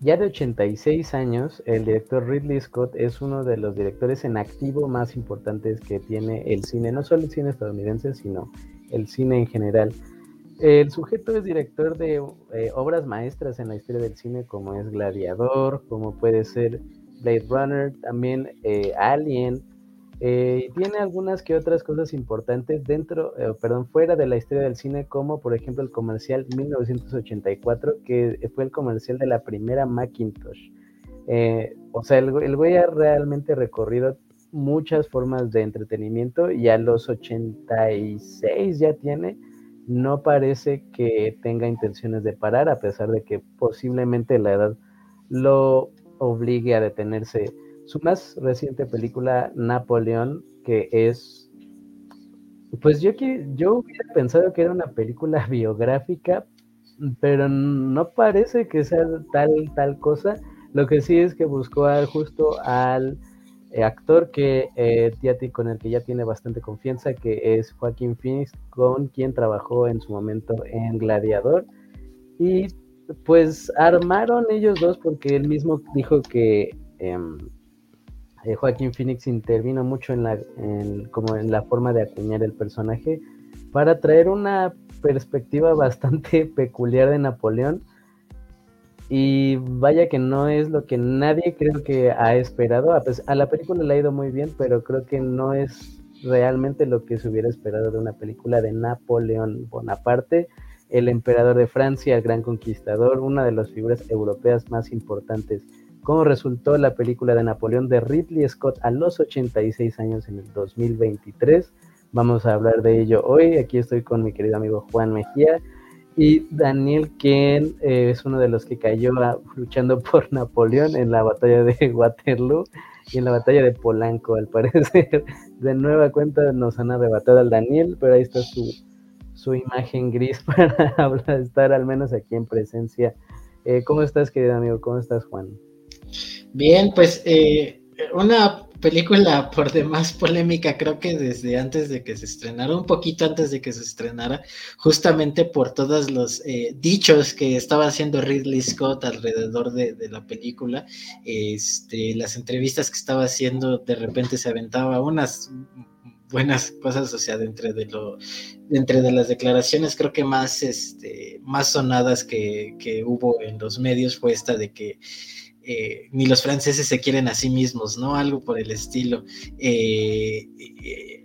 ya de 86 años, el director Ridley Scott es uno de los directores en activo más importantes que tiene el cine, no solo el cine estadounidense, sino el cine en general. El sujeto es director de eh, obras maestras en la historia del cine, como es Gladiador, como puede ser Blade Runner, también eh, Alien. Eh, tiene algunas que otras cosas importantes dentro, perdón, fuera de la historia del cine, como por ejemplo el comercial 1984, que fue el comercial de la primera Macintosh. o sea, el, el güey ha realmente recorrido muchas formas de entretenimiento y a los 86 ya tiene no parece que tenga intenciones de parar, a pesar de que posiblemente la edad lo obligue a detenerse. Su más reciente película, Napoleón, que es, pues yo, yo hubiera pensado que era una película biográfica, pero no parece que sea tal, tal cosa. Lo que sí es que buscó justo al eh, actor que eh, con el que ya tiene bastante confianza, que es Joaquín Phoenix, con quien trabajó en su momento en Gladiador. Y pues armaron ellos dos porque él mismo dijo que em, eh, Joaquín Phoenix intervino mucho en la, como en la forma de acuñar el personaje para traer una perspectiva bastante peculiar de Napoleón y vaya que no es lo que nadie creo que ha esperado. A, a la película le ha ido muy bien, pero creo que no es realmente lo que se hubiera esperado de una película de Napoleón Bonaparte, el emperador de Francia, el gran conquistador, una de las figuras europeas más importantes. ¿Cómo resultó la película de Napoleón de Ridley Scott a los 86 años en el 2023? Vamos a hablar de ello hoy. Aquí estoy con mi querido amigo Juan Mejía y Daniel Ken eh, es uno de los que cayó luchando por Napoleón en la batalla de Waterloo y en la batalla de Polanco, al parecer. De nueva cuenta nos han arrebatado al Daniel, pero ahí está su, su imagen gris para hablar, estar al menos aquí en presencia. Eh, ¿Cómo estás, querido amigo? ¿Cómo estás, Juan? Bien, pues eh, una película por demás polémica, creo que desde antes de que se estrenara, un poquito antes de que se estrenara, justamente por todos los eh, dichos que estaba haciendo Ridley Scott alrededor de, la película, este, las entrevistas que estaba haciendo, de repente se aventaba unas buenas cosas, o sea, dentro de lo, dentro de las declaraciones, creo que más, este, más sonadas que, que hubo en los medios fue esta de que eh, ni los franceses se quieren a sí mismos, ¿no? Algo por el estilo. Eh, eh,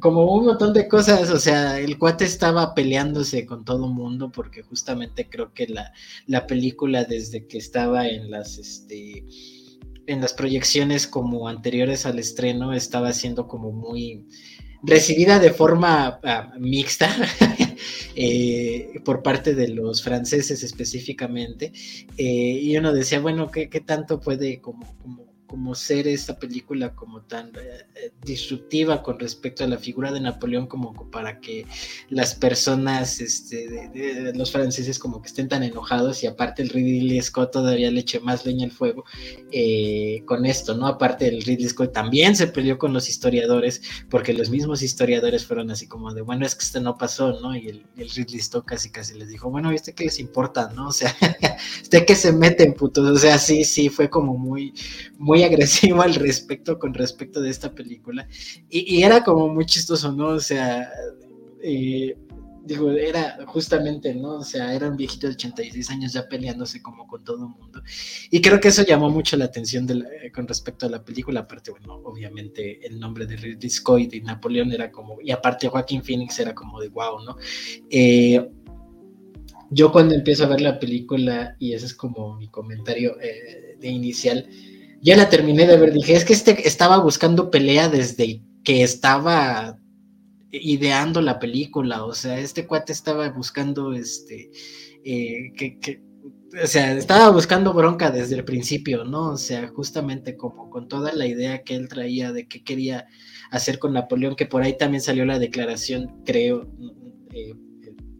como un montón de cosas, o sea, el cuate estaba peleándose con todo mundo porque justamente creo que la, la película desde que estaba en las, este, en las proyecciones como anteriores al estreno estaba siendo como muy recibida de forma ah, mixta eh, por parte de los franceses específicamente. Eh, y uno decía, bueno, ¿qué, qué tanto puede como, como como ser esta película como tan eh, eh, disruptiva con respecto a la figura de Napoleón como para que las personas, este, de, los franceses como que estén tan enojados y aparte el Ridley Scott todavía le eche más leña al fuego eh, con esto, ¿no? Aparte el Ridley Scott también se peleó con los historiadores porque los mismos historiadores fueron así como de, bueno, es que esto no pasó, ¿no? Y el, Ridley Scott casi casi les dijo, bueno, ¿viste qué les importa, no? O sea, ¿usted que se meten, putos? O sea, sí, sí, fue como muy, muy agresivo al respecto con respecto de esta película. Y, era como muy chistoso, ¿no? O sea, eh, digo, era justamente, ¿no? O sea, era un viejito de 86 años ya peleándose como con todo el mundo. Y creo que eso llamó mucho la atención con respecto a la película. Aparte, bueno, obviamente el nombre de Ridley Scott y Napoleón era como, y aparte Joaquín Phoenix era como de wow, ¿no? Eh, yo cuando empiezo a ver la película, y ese es como mi comentario eh, de inicial, ya la terminé de ver, dije, es que este estaba buscando pelea desde que estaba ideando la película, o sea, este cuate estaba buscando, este, eh, que, o sea, estaba buscando bronca desde el principio, ¿no? O sea, justamente como con toda la idea que él traía de qué quería hacer con Napoleón, que por ahí también salió la declaración, creo, eh,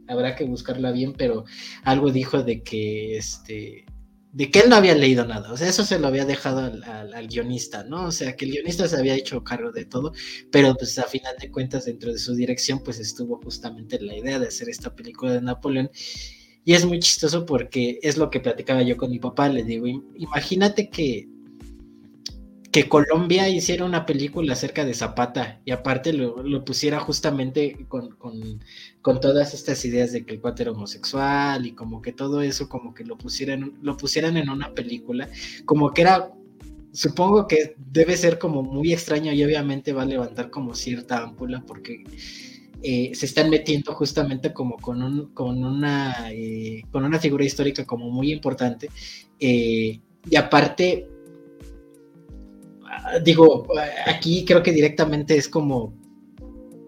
habrá que buscarla bien, pero algo dijo de que, este, de que él no había leído nada, o sea, eso se lo había dejado al, guionista, ¿no? O sea, que el guionista se había hecho cargo de todo, pero pues a final de cuentas dentro de su dirección pues estuvo justamente la idea de hacer esta película de Napoleón. Y es muy chistoso porque es lo que platicaba yo con mi papá, le digo, imagínate que que Colombia hiciera una película acerca de Zapata y aparte lo, pusiera justamente con, todas estas ideas de que el cuate era homosexual y como que todo eso como que lo pusieran, lo pusieran en una película, como que era, supongo que debe ser como muy extraño y obviamente va a levantar como cierta ámpula porque eh, se están metiendo justamente como con, un, con, una, eh, con una figura histórica como muy importante eh, y aparte digo, aquí creo que directamente es como,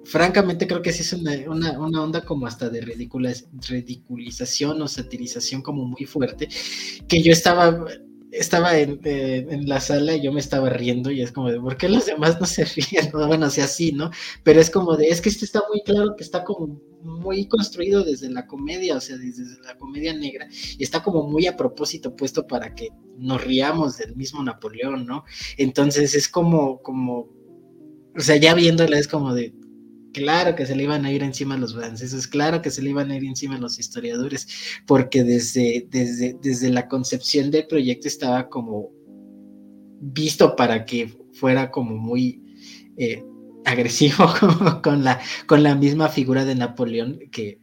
francamente creo que sí es una, onda como hasta de ridiculización o satirización como muy fuerte, que yo estaba estaba en, la sala y yo me estaba riendo y es como de, ¿por qué los demás no se ríen? bueno, o sea, sí, ¿no? Pero es como de, es que este está muy claro que está como muy construido desde la comedia, o sea, desde la comedia negra, y está como muy a propósito puesto para que nos riamos del mismo Napoleón, ¿no? Entonces es como, como, o sea, ya viéndola es como de, claro que se le iban a ir encima los franceses, claro que se le iban a ir encima los historiadores, porque desde, desde, desde la concepción del proyecto estaba como visto para que fuera como muy... Eh, agresivo con la, con la misma figura de Napoleón que,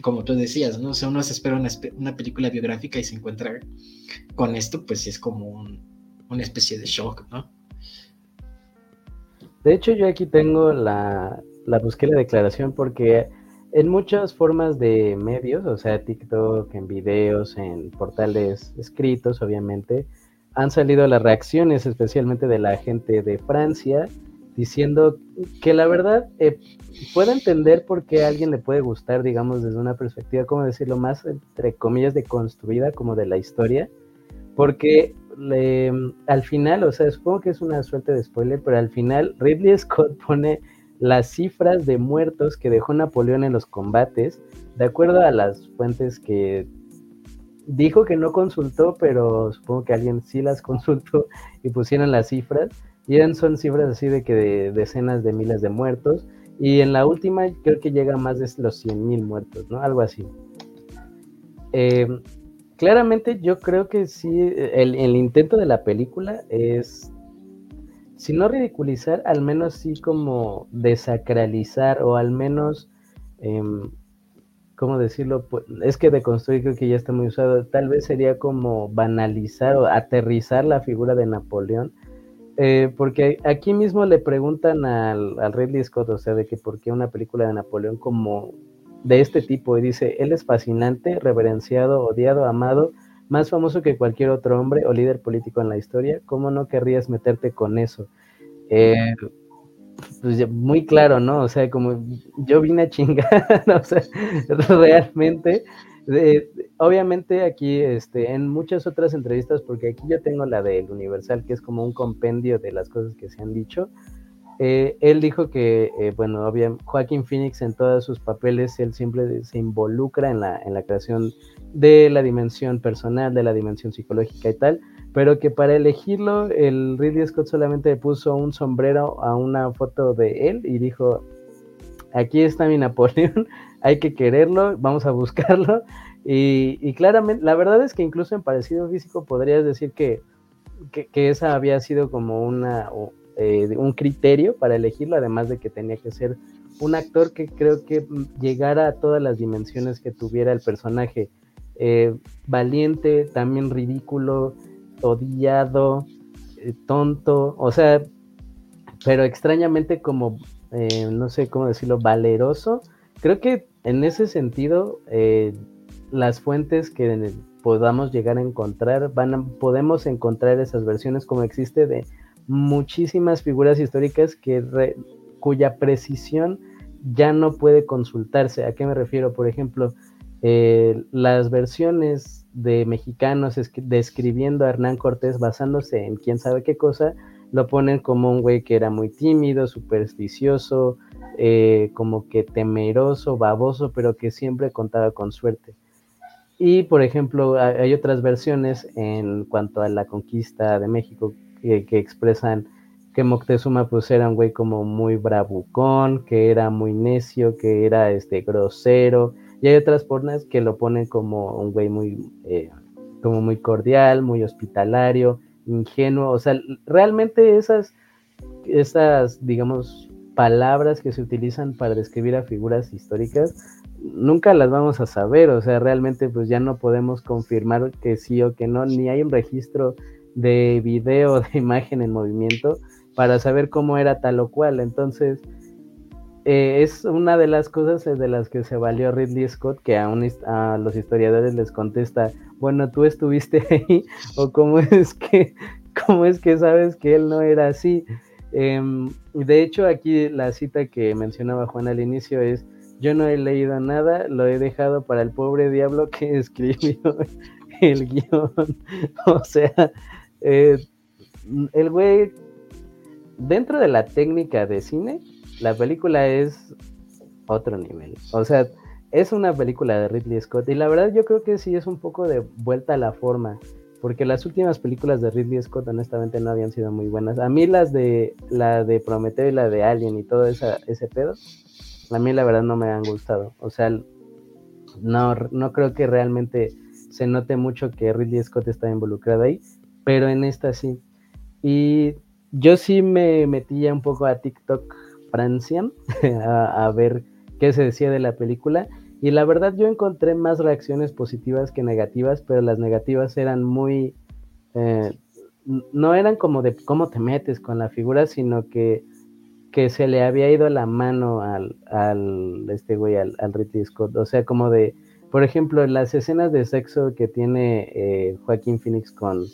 como tú decías, ¿no? O sea, uno se espera una, película biográfica y se encuentra con esto, pues es como una especie de shock, ¿no? De hecho, yo aquí tengo la, la busqué la declaración porque en muchas formas de medios, o sea, TikTok, en videos, en portales escritos, obviamente, han salido las reacciones, especialmente de la gente de Francia, diciendo que la verdad eh, puedo entender por qué a alguien le puede gustar, digamos, desde una perspectiva, como decirlo, más entre comillas de construida, como de la historia, porque al final, o sea, supongo que es una suerte de spoiler, pero al final Ridley Scott pone las cifras de muertos que dejó Napoleón en los combates, de acuerdo a las fuentes que dijo que no consultó, pero supongo que alguien sí las consultó y pusieron las cifras y eran, son cifras así de que de decenas de miles de muertos. Y en la última creo que llega a más de los 100 mil muertos, ¿no? Algo así. Eh, claramente yo creo que sí, el, intento de la película es, si no ridiculizar, al menos sí como desacralizar o al menos, em, ¿cómo decirlo? Pues, es que deconstruir creo que ya está muy usado. Tal vez sería como banalizar o aterrizar la figura de Napoleón eh, porque aquí mismo le preguntan al, al, Ridley Scott, o sea, de que por qué una película de Napoleón como de este tipo, y dice, él es fascinante, reverenciado, odiado, amado, más famoso que cualquier otro hombre o líder político en la historia, ¿cómo no querrías meterte con eso? Eh, pues muy claro, ¿no? O sea, como yo vine a chingar, o sea, realmente obviamente aquí, este, en muchas otras entrevistas, porque aquí yo tengo la del Universal, que es como un compendio de las cosas que se han dicho. Eh, él dijo que, eh, bueno, obviamente, Joaquín Phoenix en todos sus papeles, él siempre se involucra en la, en la creación de la dimensión personal, de la dimensión psicológica y tal, pero que para elegirlo, el Ridley Scott solamente puso un sombrero a una foto de él y dijo, aquí está mi Napoleón, hay que quererlo, vamos a buscarlo. Y, claramente, la verdad es que incluso en parecido físico podrías decir que, que, esa había sido como una, eh, un criterio para elegirlo, además de que tenía que ser un actor que creo que llegara a todas las dimensiones que tuviera el personaje. Eh, valiente, también ridículo, odiado, eh, tonto, o sea, pero extrañamente como, no sé cómo decirlo, valeroso. Creo que en ese sentido, eh, las fuentes que podamos llegar a encontrar, van podemos encontrar esas versiones como existe de muchísimas figuras históricas que cuya precisión ya no puede consultarse. ¿A qué me refiero? Por ejemplo, eh, las versiones de mexicanos describiendo a Hernán Cortés basándose en quién sabe qué cosa, lo ponen como un güey que era muy tímido, supersticioso, eh, como que temeroso, baboso, pero que siempre contaba con suerte. Y, por ejemplo, hay otras versiones en cuanto a la conquista de México que, expresan que Moctezuma pues era un güey como muy bravucón, que era muy necio, que era este grosero, y hay otras formas que lo ponen como un güey muy, eh, como muy cordial, muy hospitalario, ingenuo, o sea, realmente esas, esas, digamos, palabras que se utilizan para describir a figuras históricas, nunca las vamos a saber, o sea, realmente pues ya no podemos confirmar que sí o que no, ni hay un registro de video, de imagen en movimiento para saber cómo era tal o cual, entonces eh, es una de las cosas de las que se valió Ridley Scott, que a, a los historiadores les contesta, bueno, tú estuviste ahí, o cómo es que, cómo es que sabes que él no era así. Em, de hecho, aquí la cita que mencionaba Juan al inicio es, yo no he leído nada, lo he dejado para el pobre diablo que escribió el guion. o sea, eh, el güey, dentro de la técnica de cine, la película es otro nivel. O sea, es una película de Ridley Scott y la verdad yo creo que sí es un poco de vuelta a la forma, porque las últimas películas de Ridley Scott honestamente no habían sido muy buenas. A mí las de la de Prometeo y la de Alien y todo ese pedo, a mí la verdad no me han gustado. O sea, no, no creo que realmente se note mucho que Ridley Scott está involucrado ahí, pero en esta sí. Y yo sí me metía un poco a TikTok Francia a, ver qué se decía de la película. Y la verdad yo encontré más reacciones positivas que negativas, pero las negativas eran muy... Eh, no eran como de cómo te metes con la figura, sino que, que se le había ido la mano al, al este güey, al, al Ridley Scott. O sea, como de, por ejemplo, las escenas de sexo que tiene eh, Joaquín Phoenix con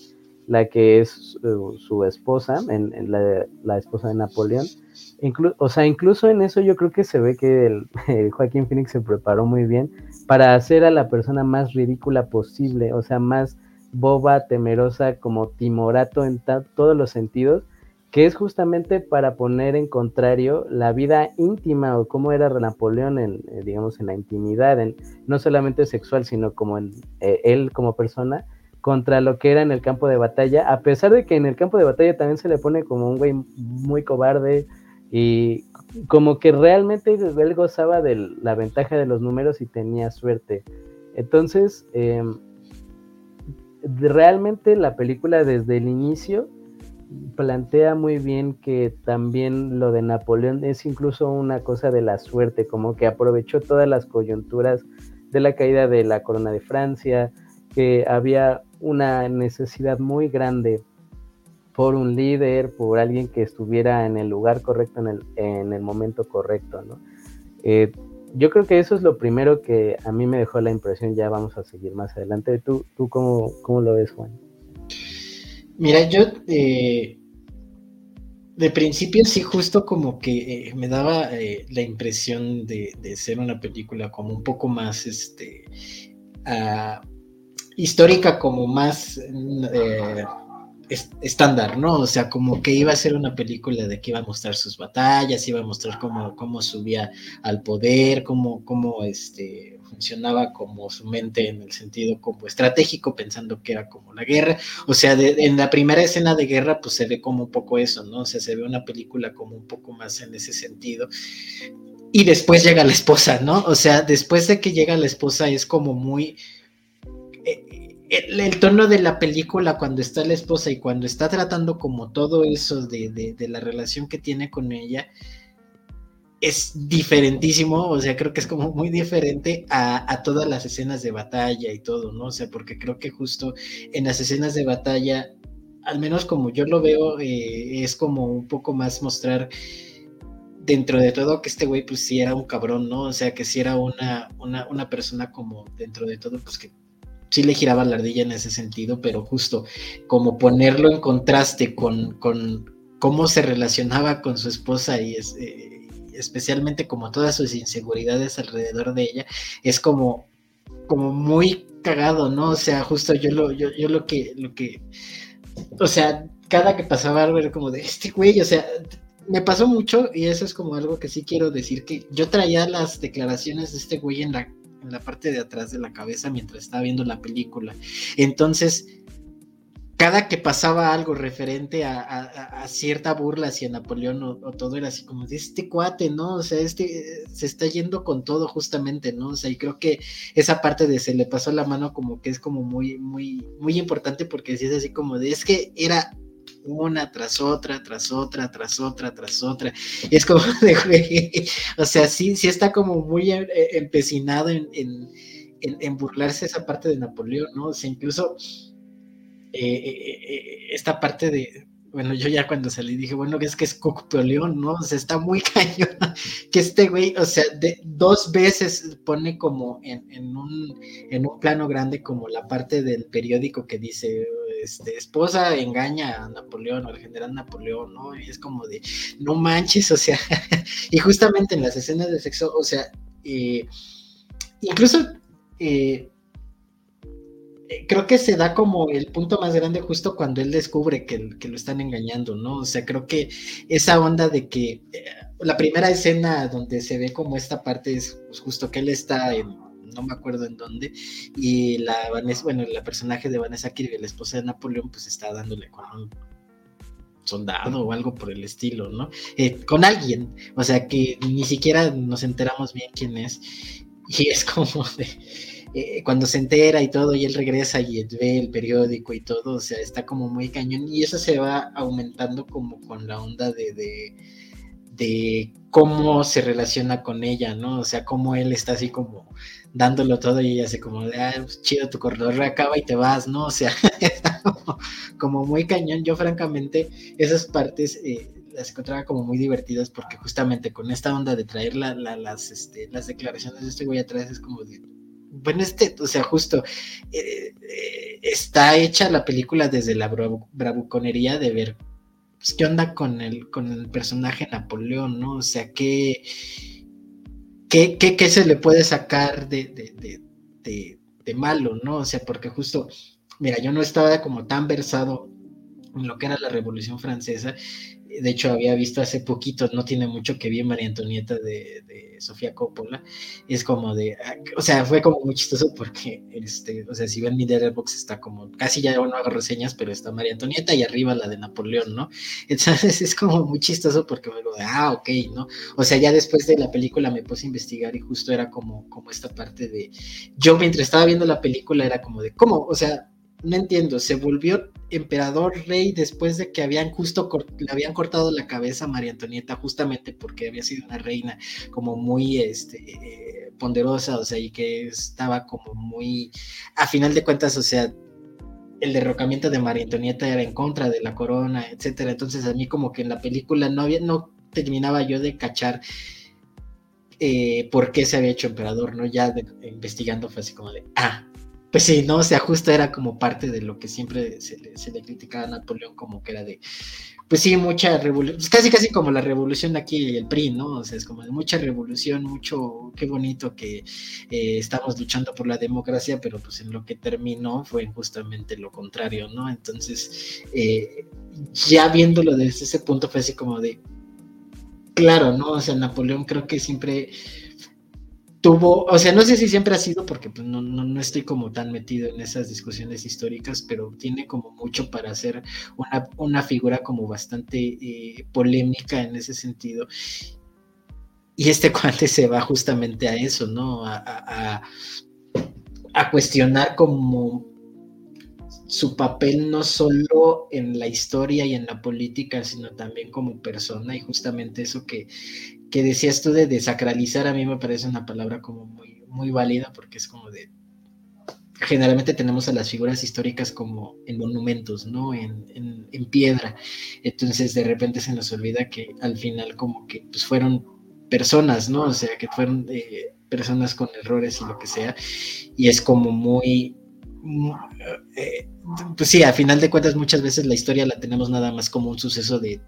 la que es su esposa, en, la, la, esposa de Napoleón, o sea, incluso en eso yo creo que se ve que el, Joaquín Phoenix se preparó muy bien para hacer a la persona más ridícula posible, o sea, más boba, temerosa, como timorato en todos los sentidos, que es justamente para poner en contrario la vida íntima o cómo era Napoleón en, eh, digamos, en la intimidad, no solamente sexual, sino como eh, él como persona, contra lo que era en el campo de batalla, a pesar de que en el campo de batalla también se le pone como un güey muy cobarde, y como que realmente él gozaba de la ventaja de los números y tenía suerte. Entonces, em, realmente la película desde el inicio plantea muy bien que también lo de Napoleón es incluso una cosa de la suerte, como que aprovechó todas las coyunturas de la caída de la corona de Francia, que había una necesidad muy grande por un líder, por alguien que estuviera en el lugar correcto, en el, en el momento correcto, ¿no? Eh, yo creo que eso es lo primero que a mí me dejó la impresión, ya vamos a seguir más adelante. ¿Tú, tú cómo, cómo lo ves, Juan? Mira, yo eh, de principio sí justo como que eh, me daba la impresión de, de, ser una película como un poco más este ah, histórica, como más estándar, ¿no? O sea, como que iba a ser una película de que iba a mostrar sus batallas, iba a mostrar cómo, cómo subía al poder, cómo, cómo este, funcionaba como su mente en el sentido como estratégico, pensando que era como la guerra. O sea, en la primera escena de guerra, pues se ve como un poco eso, ¿no? O sea, se ve una película como un poco más en ese sentido. Y después llega la esposa, ¿no? O sea, después de que llega la esposa es como muy el, tono de la película cuando está la esposa y cuando está tratando como todo eso de, la relación que tiene con ella es diferentísimo, o sea, creo que es como muy diferente a, todas las escenas de batalla y todo, ¿no? O sea, porque creo que justo en las escenas de batalla, al menos como yo lo veo, eh, es como un poco más mostrar dentro de todo que este güey pues sí era un cabrón, ¿no? O sea, que sí era una, una, una persona como dentro de todo pues que sí le giraba la ardilla en ese sentido, pero justo como ponerlo en contraste con, con cómo se relacionaba con su esposa y es, eh, especialmente como todas sus inseguridades alrededor de ella, es como, como muy cagado, ¿no? O sea, justo yo lo, yo, yo lo que, lo que, o sea, cada que pasaba algo era como de este güey, o sea, me pasó mucho y eso es como algo que sí quiero decir, que yo traía las declaraciones de este güey en la en la parte de atrás de la cabeza mientras estaba viendo la película. Entonces, cada que pasaba algo referente a, cierta burla hacia Napoleón o, todo era así como de este cuate, ¿no? O sea, este se está yendo con todo justamente, ¿no? O sea, y creo que esa parte de se le pasó la mano como que es como muy, muy, muy importante porque si es así como de, es que era una tras otra, tras otra, tras otra, tras otra. Y es como de, o sea, sí, sí está como muy eh, empecinado en, en, burlarse esa parte de Napoleón, ¿no? O sea, incluso eh, eh, esta parte de, bueno, yo ya cuando salí dije, bueno, es que es León, ¿no? O sea, está muy cañón que este güey, o sea, de, dos veces pone como en, un, en un plano grande como la parte del periódico que dice, este, esposa engaña a Napoleón o al general Napoleón, ¿no? Y es como de, no manches, o sea, y justamente en las escenas de sexo, o sea, incluso... Eh, eh, creo que se da como el punto más grande justo cuando él descubre que, que lo están engañando, ¿no? O sea, creo que esa onda de que eh, la primera escena donde se ve como esta parte es pues, justo que él está en, no me acuerdo en dónde, y la Vanessa, bueno, la personaje de Vanessa Kirby, la esposa de Napoleón, pues está dándole con un soldado o algo por el estilo, ¿no? Eh, con alguien, o sea que ni siquiera nos enteramos bien quién es, y es como de eh, cuando se entera y todo, y él regresa y ve el periódico y todo, o sea, está como muy cañón, y eso se va aumentando como con la onda de, de, cómo se relaciona con ella, ¿no? O sea, cómo él está así como dándolo todo y ella hace como de, ah, pues, chido, tu corredor acaba y te vas, ¿no? O sea, como, muy cañón. Yo francamente, esas partes... Eh, las encontraba como muy divertidas porque justamente con esta onda de traer las, este, las declaraciones de este güey atrás es como de, bueno, este, o sea, justo eh, eh, está hecha la película desde la bravuconería de ver pues, qué onda con el, con el personaje Napoleón, ¿no? O sea, qué, qué, qué, se le puede sacar de, de, de, malo, ¿no? O sea, porque justo, mira, yo no estaba como tan versado en lo que era la Revolución Francesa de hecho había visto hace poquito, no tiene mucho que vi María Antonieta de, Sofía Coppola, es como de, ah, o sea, fue como muy chistoso porque, este, o sea, si ven mi Box está como, casi ya no hago reseñas, pero está María Antonieta y arriba la de Napoleón, ¿no? Entonces es como muy chistoso porque me lo de, ah, ok, ¿no? O sea, ya después de la película me puse a investigar y justo era como, como esta parte de, yo mientras estaba viendo la película era como de, ¿cómo? O sea, no entiendo, se volvió emperador rey después de que habían justo le habían cortado la cabeza a María Antonieta justamente porque había sido una reina como muy este ponderosa, o sea, y que estaba como muy a final de cuentas, o sea, el derrocamiento de María Antonieta era en contra de la corona, etcétera. Entonces a mí como que en la película no había no terminaba yo de cachar eh, por qué se había hecho emperador, ¿no? Ya investigando fue así como de, ah, pues sí, no, o sea, justo era como parte de lo que siempre se le, criticaba a Napoleón, como que era de, pues sí, mucha revolución, pues casi casi como la revolución aquí el PRI, ¿no? O sea, es como de mucha revolución, mucho, qué bonito que eh, estamos luchando por la democracia, pero pues en lo que terminó fue justamente lo contrario, ¿no? Entonces, eh, ya viéndolo desde ese punto fue así como de, claro, ¿no? O sea, Napoleón creo que siempre tuvo, o sea, no sé si siempre ha sido, porque pues, no, no, estoy como tan metido en esas discusiones históricas, pero tiene como mucho para ser una, figura como bastante eh, polémica en ese sentido. Y este cuate se va justamente a eso, ¿no? A, a cuestionar como su papel no solo en la historia y en la política, sino también como persona y justamente eso que, que decías tú de desacralizar a mí me parece una palabra como muy, muy válida porque es como de generalmente tenemos a las figuras históricas como en monumentos, ¿no? En, en, piedra. Entonces de repente se nos olvida que al final como que pues fueron personas, ¿no? O sea, que fueron eh, personas con errores y lo que sea. Y es como muy... Eh, pues sí, a final de cuentas muchas veces la historia la tenemos nada más como un suceso de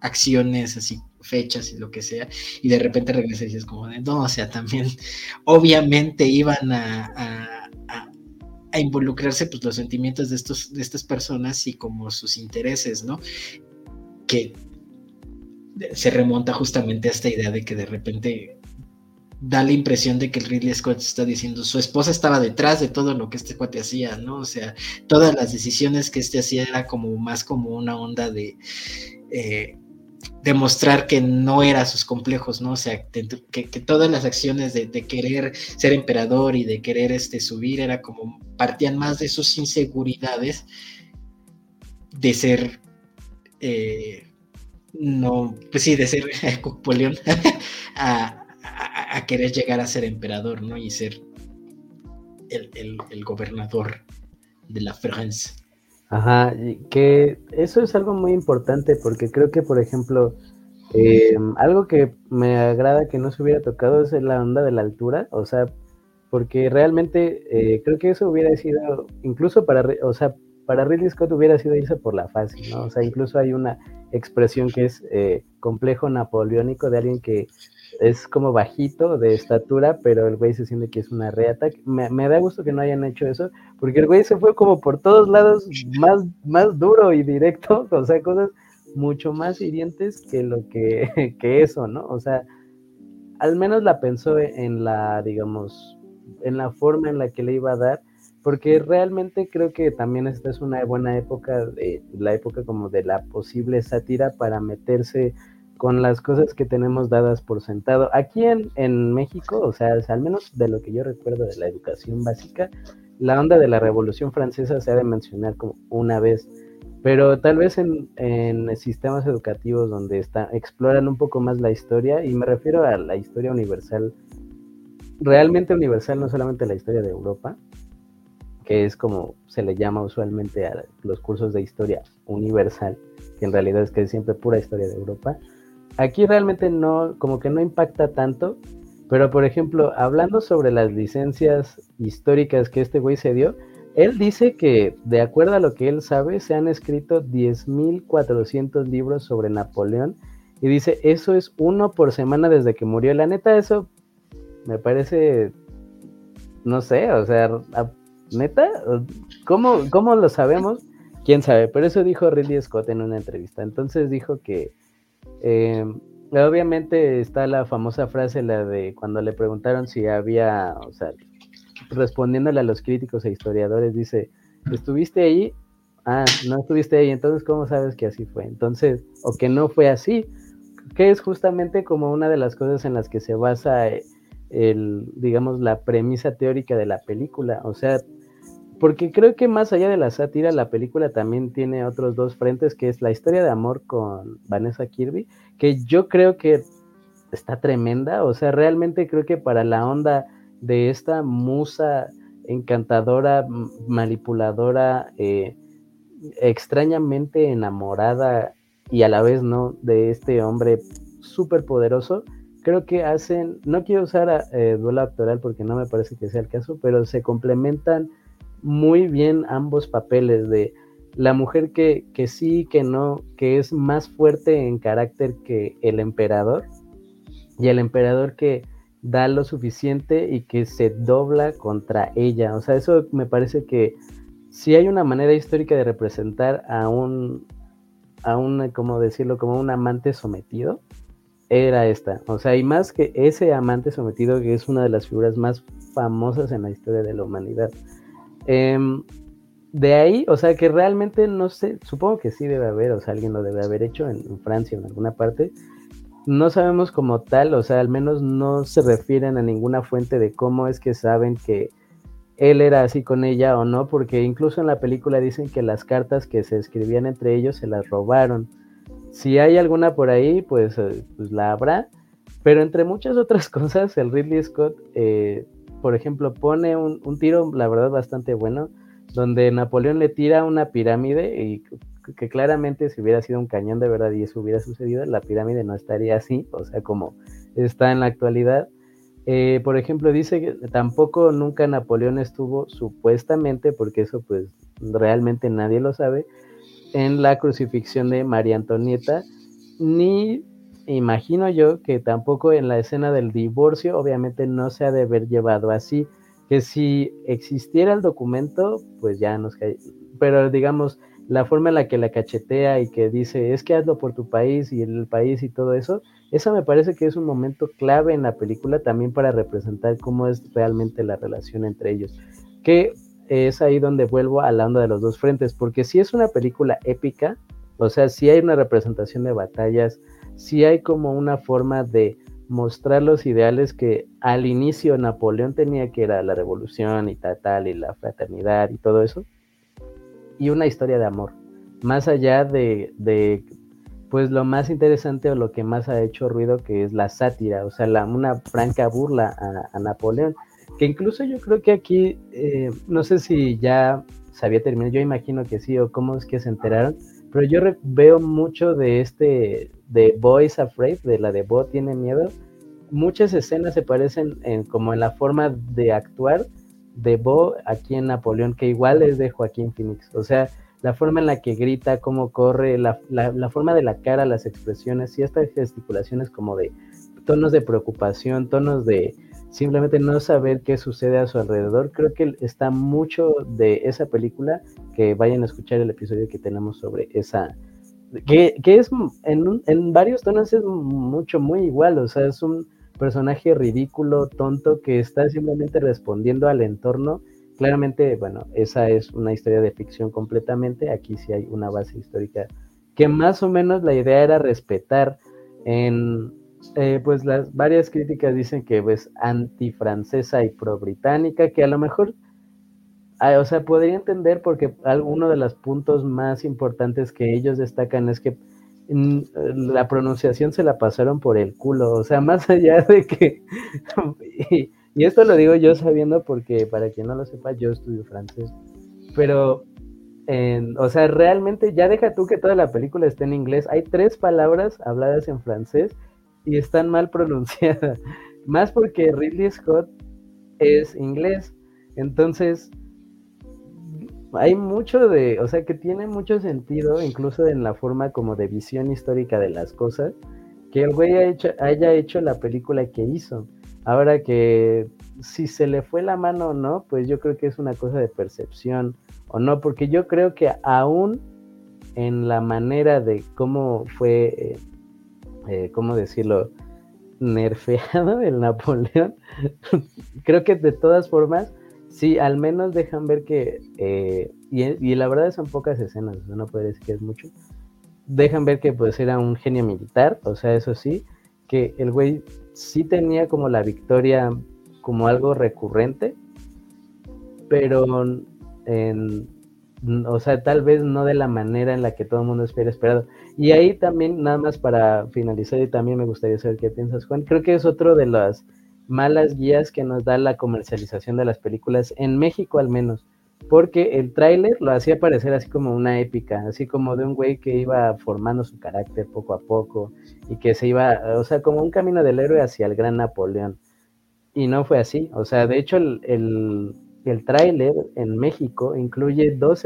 acciones, así, fechas y lo que sea, y de repente regresas y es como de, no, o sea, también obviamente iban a, a, involucrarse pues los sentimientos de, estos, de estas personas y como sus intereses, ¿no? Que se remonta justamente a esta idea de que de repente da la impresión de que el Ridley Scott está diciendo, su esposa estaba detrás de todo lo que este cuate hacía, ¿no? O sea, todas las decisiones que este hacía era como más como una onda de eh, demostrar que no era sus complejos, ¿no? O sea, que, todas las acciones de, querer ser emperador y de querer este, subir era como partían más de sus inseguridades de ser eh, no, pues sí, de ser Cucpoleón a, a, querer llegar a ser emperador, ¿no? Y ser el, gobernador de la France. Ajá, que eso es algo muy importante porque creo que, por ejemplo, em, algo que me agrada que no se hubiera tocado es la onda de la altura, o sea, porque realmente eh, creo que eso hubiera sido, incluso para, o sea, para Ridley Scott hubiera sido irse por la fácil, ¿no? O sea, incluso hay una expresión que es eh, complejo napoleónico de alguien que es como bajito de estatura, pero el güey se siente que es una reata. Me, da gusto que no hayan hecho eso, porque el güey se fue como por todos lados más, más duro y directo, o sea, cosas mucho más hirientes que lo que, que eso, ¿no? O sea, al menos la pensó en la, digamos, en la forma en la que le iba a dar, porque realmente creo que también esta es una buena época, la época como de la posible sátira para meterse con las cosas que tenemos dadas por sentado. Aquí en, en México, o sea, al menos de lo que yo recuerdo de la educación básica, la onda de la Revolución Francesa se ha de mencionar como una vez, pero tal vez en, en sistemas educativos donde está, exploran un poco más la historia, y me refiero a la historia universal, realmente universal, no solamente la historia de Europa, que es como se le llama usualmente a los cursos de historia universal, que en realidad es que es siempre pura historia de Europa, aquí realmente no, como que no impacta tanto, pero por ejemplo, hablando sobre las licencias históricas que este güey se dio, él dice que de acuerdo a lo que él sabe, se han escrito 10.400 libros sobre Napoleón y dice, eso es uno por semana desde que murió. La neta, eso me parece, no sé, o sea, neta, ¿cómo, cómo lo sabemos? ¿Quién sabe? Pero eso dijo Ridley Scott en una entrevista. Entonces dijo que eh, obviamente está la famosa frase, la de cuando le preguntaron si había, o sea, respondiéndole a los críticos e historiadores, dice, ¿estuviste ahí? Ah, no estuviste ahí, entonces ¿cómo sabes que así fue? Entonces, o que no fue así, que es justamente como una de las cosas en las que se basa el, digamos, la premisa teórica de la película, o sea, porque creo que más allá de la sátira, la película también tiene otros dos frentes, que es la historia de amor con Vanessa Kirby, que yo creo que está tremenda, o sea, realmente creo que para la onda de esta musa encantadora, manipuladora, eh, extrañamente enamorada y a la vez no de este hombre súper poderoso, creo que hacen, no quiero usar eh, duelo actoral porque no me parece que sea el caso, pero se complementan muy bien ambos papeles de la mujer que, que sí, que no, que es más fuerte en carácter que el emperador y el emperador que da lo suficiente y que se dobla contra ella. O sea, eso me parece que si hay una manera histórica de representar a un, a un, ¿cómo decirlo? Como un amante sometido, era esta. O sea, y más que ese amante sometido que es una de las figuras más famosas en la historia de la humanidad. Em, de ahí, o sea, que realmente no sé, supongo que sí debe haber, o sea, alguien lo debe haber hecho en, Francia, en alguna parte. No sabemos como tal, o sea, al menos no se refieren a ninguna fuente de cómo es que saben que él era así con ella o no, porque incluso en la película dicen que las cartas que se escribían entre ellos se las robaron. Si hay alguna por ahí, pues, eh, pues la habrá. Pero entre muchas otras cosas, el Ridley Scott eh, por ejemplo, pone un, tiro, la verdad, bastante bueno, donde Napoleón le tira una pirámide y que claramente si hubiera sido un cañón de verdad y eso hubiera sucedido, la pirámide no estaría así, o sea, como está en la actualidad. Eh, por ejemplo, dice que tampoco nunca Napoleón estuvo supuestamente, porque eso pues realmente nadie lo sabe, en la crucifixión de María Antonieta, ni imagino yo que tampoco en la escena del divorcio, obviamente no se ha de haber llevado así, que si existiera el documento, pues ya nos cae. Pero digamos, la forma en la que la cachetea y que dice, es que hazlo por tu país y el país y todo eso, eso me parece que es un momento clave en la película también para representar cómo es realmente la relación entre ellos. Que es ahí donde vuelvo a la onda de los dos frentes, porque si es una película épica, o sea, si hay una representación de batallas, si hay como una forma de mostrar los ideales que al inicio Napoleón tenía, que era la revolución y tal, y la fraternidad y todo eso, y una historia de amor, más allá de, de pues lo más interesante o lo que más ha hecho ruido, que es la sátira, o sea, una franca burla a, Napoleón, que incluso yo creo que aquí, eh, no sé si ya se había terminado, yo imagino que sí, o cómo es que se enteraron, pero yo veo mucho de este, de Boys Afraid, de la de Bo tiene miedo, muchas escenas se parecen en, como en la forma de actuar de Bo aquí en Napoleón, que igual es de Joaquín Phoenix. O sea, la forma en la que grita, cómo corre, la, la, forma de la cara, las expresiones y estas gesticulaciones como de tonos de preocupación, tonos de simplemente no saber qué sucede a su alrededor. Creo que está mucho de esa película, que vayan a escuchar el episodio que tenemos sobre esa, que, es en, varios tonos es mucho, muy igual, o sea, es un personaje ridículo, tonto, que está simplemente respondiendo al entorno. Claramente, bueno, esa es una historia de ficción completamente. Aquí sí hay una base histórica que más o menos la idea era respetar. En, eh, pues las varias críticas dicen que es pues, antifrancesa y pro-británica, que a lo mejor, o sea, podría entender porque uno de los puntos más importantes que ellos destacan es que la pronunciación se la pasaron por el culo, o sea, más allá de que, y, esto lo digo yo sabiendo porque para quien no lo sepa, yo estudio francés, pero, o sea, realmente ya deja tú que toda la película esté en inglés, hay tres palabras habladas en francés y están mal pronunciadas, más porque Ridley Scott es inglés, entonces hay mucho de, o sea, que tiene mucho sentido, incluso en la forma como de visión histórica de las cosas, que el güey haya hecho la película que hizo. Ahora que si se le fue la mano o no, pues yo creo que es una cosa de percepción o no, porque yo creo que aún en la manera de cómo fue, eh, eh, ¿cómo decirlo? nerfeado el Napoleón, creo que de todas formas Sí, al menos dejan ver que, eh, y, la verdad son pocas escenas, no puede decir que es mucho, dejan ver que pues era un genio militar, o sea, eso sí, que el güey sí tenía como la victoria como algo recurrente, pero o sea, tal vez no de la manera en la que todo el mundo espera esperado. Y ahí también, nada más para finalizar, y también me gustaría saber qué piensas, Juan, creo que es otro de las malas guías que nos da la comercialización de las películas, en México al menos, porque el tráiler lo hacía parecer así como una épica, así como de un güey que iba formando su carácter poco a poco y que se iba, o sea, como un camino del héroe hacia el gran Napoleón. Y no fue así, o sea, de hecho el, el, el tráiler en México incluye dos,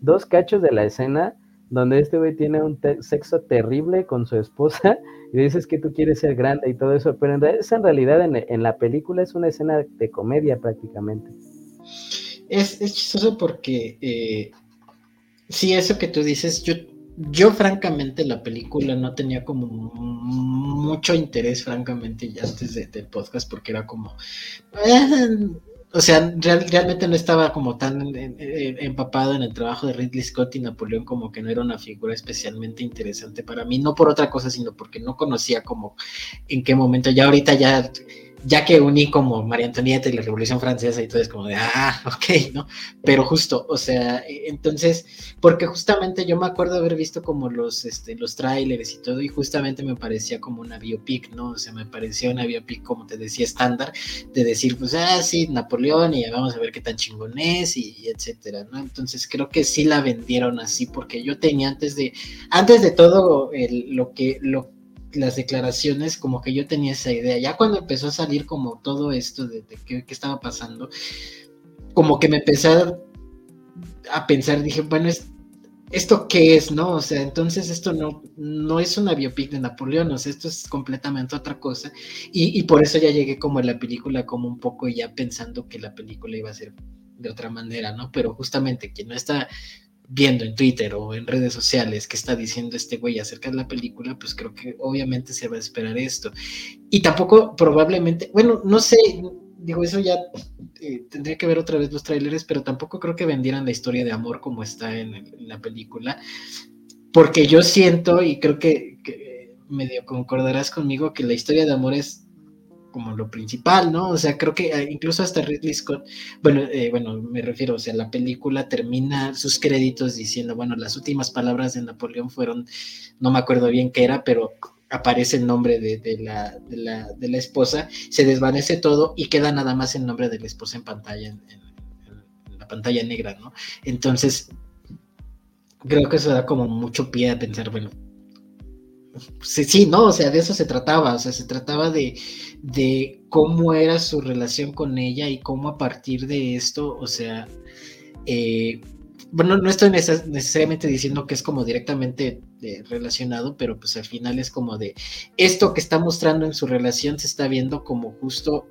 dos cachos de la escena donde este güey tiene un sexo terrible con su esposa y dices que tú quieres ser grande y todo eso, pero en, en realidad en, la película es una escena de comedia prácticamente. Es, chistoso porque eh, sí, eso que tú dices, yo, yo francamente la película no tenía como mucho interés, francamente, ya antes del podcast, porque era como, eh, o sea, realmente no estaba como tan empapado en el trabajo de Ridley Scott y Napoleón como que no era una figura especialmente interesante para mí, no por otra cosa, sino porque no conocía como en qué momento, ya ahorita ya ya que uní como María Antonieta y la Revolución Francesa y todo es como de, ah, ok, ¿no? Pero justo, o sea, e, entonces, porque justamente yo me acuerdo haber visto como los, este, los trailers y todo, y justamente me parecía como una biopic, ¿no? O sea, me parecía una biopic, como te decía, estándar, de decir, pues, ah, sí, Napoleón, y vamos a ver qué tan chingón es, y, etcétera, ¿no? Entonces, creo que sí la vendieron así, porque yo tenía antes de, antes de todo, lo que, lo las declaraciones, como que yo tenía esa idea. Ya cuando empezó a salir como todo esto de, qué, estaba pasando, como que me empecé a, pensar, dije, bueno, es, ¿esto qué es, no? O sea, entonces esto no, no es una biopic de Napoleón, o sea, esto es completamente otra cosa. Y, por eso ya llegué como en la película, como un poco ya pensando que la película iba a ser de otra manera, ¿no? Pero justamente quien no está viendo en Twitter o en redes sociales que está diciendo este güey acerca de la película, pues creo que obviamente se va a esperar esto. Y tampoco probablemente, bueno, no sé, digo, eso ya eh, tendría que ver otra vez los trailers, pero tampoco creo que vendieran la historia de amor como está en, la película, porque yo siento y creo que, medio concordarás conmigo que la historia de amor es como lo principal, ¿no? O sea, creo que eh, incluso hasta Ridley Scott, bueno, eh, bueno, me refiero, o sea, la película termina sus créditos diciendo, bueno, las últimas palabras de Napoleón fueron, no me acuerdo bien qué era, pero aparece el nombre de, la, de, la, esposa, se desvanece todo y queda nada más el nombre de la esposa en pantalla, en, la pantalla negra, ¿no? Entonces, creo que eso da como mucho pie a pensar, bueno, sí, sí, no, o sea, de eso se trataba, o sea, se trataba de, de cómo era su relación con ella y cómo a partir de esto, o sea, eh, bueno, no estoy necesariamente diciendo que es como directamente eh, relacionado, pero pues al final es como de esto que está mostrando en su relación se está viendo como justo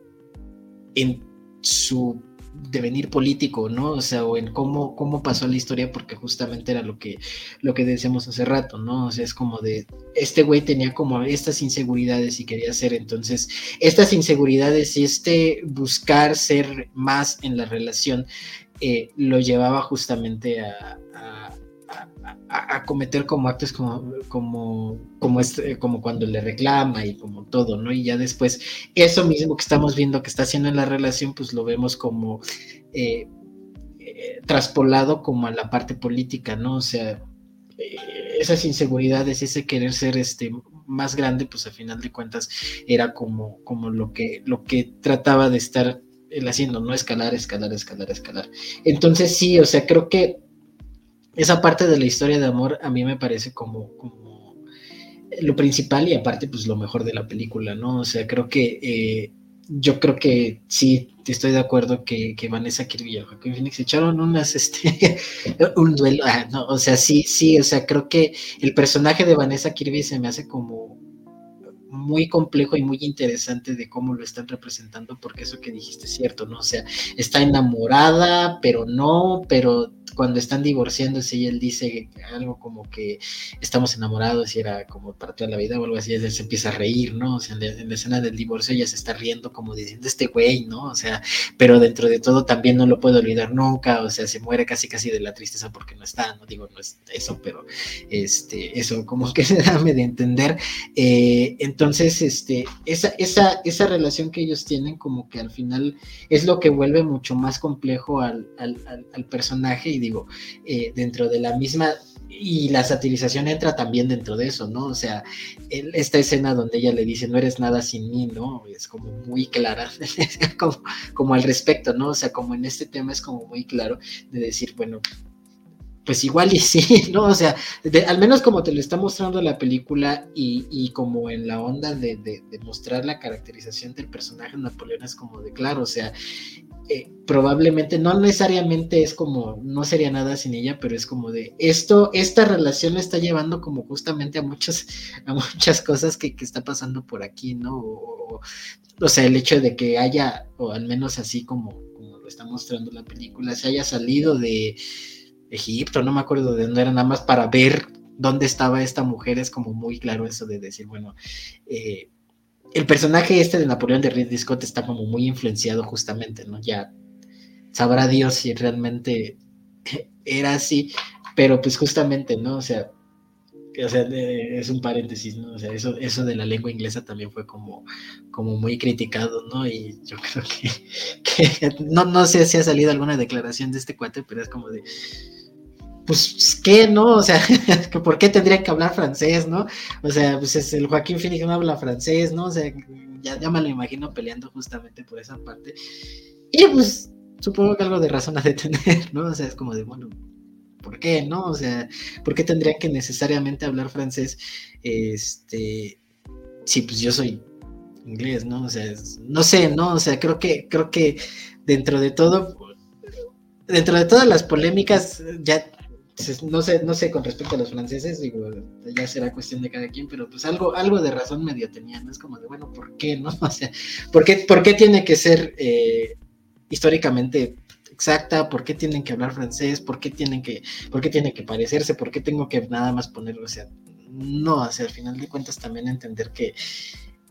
en su devenir político, ¿no? O sea, o en cómo, cómo pasó la historia, porque justamente era lo que, lo que decíamos hace rato, ¿no? O sea, es como de, este güey tenía como estas inseguridades y quería ser, entonces, estas inseguridades y este buscar ser más en la relación eh, lo llevaba justamente a, a, cometer como actos como, como, como, este, como cuando le reclama y como todo, ¿no? Y ya después, eso mismo que estamos viendo que está haciendo en la relación, pues lo vemos como eh, eh, traspolado como a la parte política, ¿no? O sea, esas inseguridades, ese querer ser este más grande, pues a final de cuentas era como, como lo que, lo que trataba de estar el haciendo, ¿no? Escalar, escalar, escalar, escalar. Entonces sí, o sea, creo que esa parte de la historia de amor a mí me parece como, como lo principal y aparte pues lo mejor de la película, ¿no? O sea, creo que eh, yo creo que sí, estoy de acuerdo que, que Vanessa Kirby y Joaquín Phoenix echaron unas, este, un duelo, ah, no, o sea, sí, sí, o sea, creo que el personaje de Vanessa Kirby se me hace como muy complejo y muy interesante de cómo lo están representando, porque eso que dijiste es cierto, ¿no? O sea, está enamorada, pero no, pero cuando están divorciándose y él dice algo como que estamos enamorados y era como para toda la vida o algo así, él se empieza a reír, ¿no? O sea, en la, escena del divorcio ella se está riendo como diciendo este güey, ¿no? O sea, pero dentro de todo también no lo puedo olvidar nunca, o sea, se muere casi casi de la tristeza porque no está, no digo, no es eso, pero este, eso como que se dame de entender. Eh, entonces, este, esa, esa, esa relación que ellos tienen como que al final es lo que vuelve mucho más complejo al, al, personaje y digo, eh, dentro de la misma, y la satirización entra también dentro de eso, ¿no? O sea, esta escena donde ella le dice, no eres nada sin mí, ¿no? Es como muy clara, como, al respecto, ¿no? O sea, como en este tema es como muy claro de decir, bueno, pues igual y sí, ¿no? O sea, al menos como te lo está mostrando la película y, como en la onda de, de, mostrar la caracterización del personaje Napoleón es como de claro, o sea, eh, probablemente no necesariamente es como, no sería nada sin ella, pero es como de esto, esta relación está llevando como justamente a muchas, a muchas cosas que, está pasando por aquí, ¿no? O, sea, el hecho de que haya, o al menos así como, como lo está mostrando la película, se haya salido de Egipto, no me acuerdo de dónde era, nada más para ver dónde estaba esta mujer, es como muy claro eso de decir, bueno, eh, el personaje este de Napoleón de Ridley Scott está como muy influenciado justamente, ¿no? Ya sabrá Dios si realmente era así, pero pues justamente, ¿no? O sea, o sea, es un paréntesis, ¿no? O sea, eso, eso de la lengua inglesa también fue como, como muy criticado, ¿no? Y yo creo que, no, no sé si ha salido alguna declaración de este cuate, pero es como de, pues, ¿qué, no? O sea, ¿por qué tendría que hablar francés, no? O sea, pues es el Joaquín Phoenix no habla francés, ¿no? O sea, ya, ya me lo imagino peleando justamente por esa parte. Y pues, supongo que algo de razón ha de tener, ¿no? O sea, es como de, bueno, ¿por qué, no? O sea, ¿por qué tendría que necesariamente hablar francés? Este, sí, pues yo soy inglés, ¿no? O sea, no sé, ¿no? O sea, creo que, creo que dentro de todo, dentro de todas las polémicas, ya no sé, no sé con respecto a los franceses, digo, ya será cuestión de cada quien, pero pues algo, algo de razón medio tenía, ¿no? Es como de, bueno, ¿por qué, no? O sea, ¿por qué, por qué tiene que ser eh, históricamente exacta? ¿Por qué tienen que hablar francés? ¿Por qué tienen que, por qué tienen que parecerse? ¿Por qué tengo que nada más ponerlo? O sea, no, o sea, al final de cuentas también entender que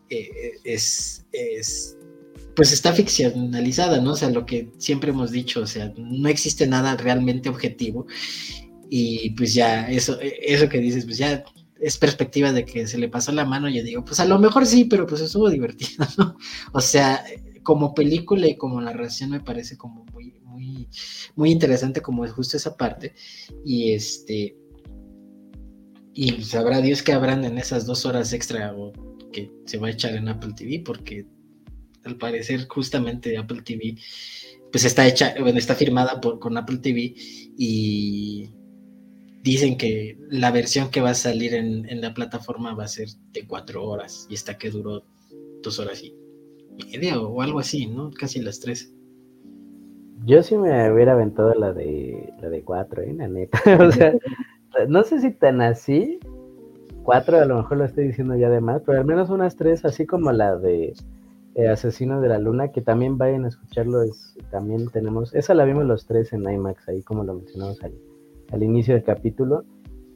eh, es, es pues está ficcionalizada, ¿no? O sea, lo que siempre hemos dicho, o sea, no existe nada realmente objetivo y pues ya, eso, eso que dices, pues ya es perspectiva de que se le pasó la mano, yo digo, pues a lo mejor sí, pero pues estuvo divertido, ¿no? O sea, como película y como narración me parece como muy, muy, muy interesante como es justo esa parte. Y este, y sabrá Dios que habrán en esas dos horas extra que se va a echar en Apple TV, porque al parecer justamente Apple TV pues está hecha, bueno, está firmada por, con Apple TV y dicen que la versión que va a salir en, la plataforma va a ser de cuatro horas y esta que duró dos horas y media o algo así, ¿no? Casi las tres. Yo sí me hubiera aventado la de la de cuatro, ¿eh? La neta. o sea, no sé si tan así. Cuatro a lo mejor lo estoy diciendo ya de más, pero al menos unas tres, así como la de eh, Asesino de la Luna, que también vayan a escucharlo. Es, también tenemos, esa la vimos los tres en IMAX, ahí como lo mencionamos ahí al inicio del capítulo.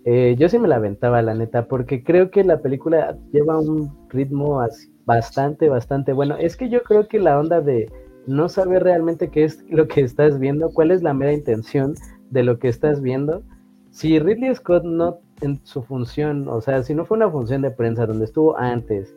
Eh, yo sí me la aventaba, la neta, porque creo que la película lleva un ritmo bastante, bastante bueno. Es que yo creo que la onda de no saber realmente qué es lo que estás viendo, cuál es la mera intención de lo que estás viendo. Si Ridley Scott no en su función, o sea, si no fue una función de prensa donde estuvo antes,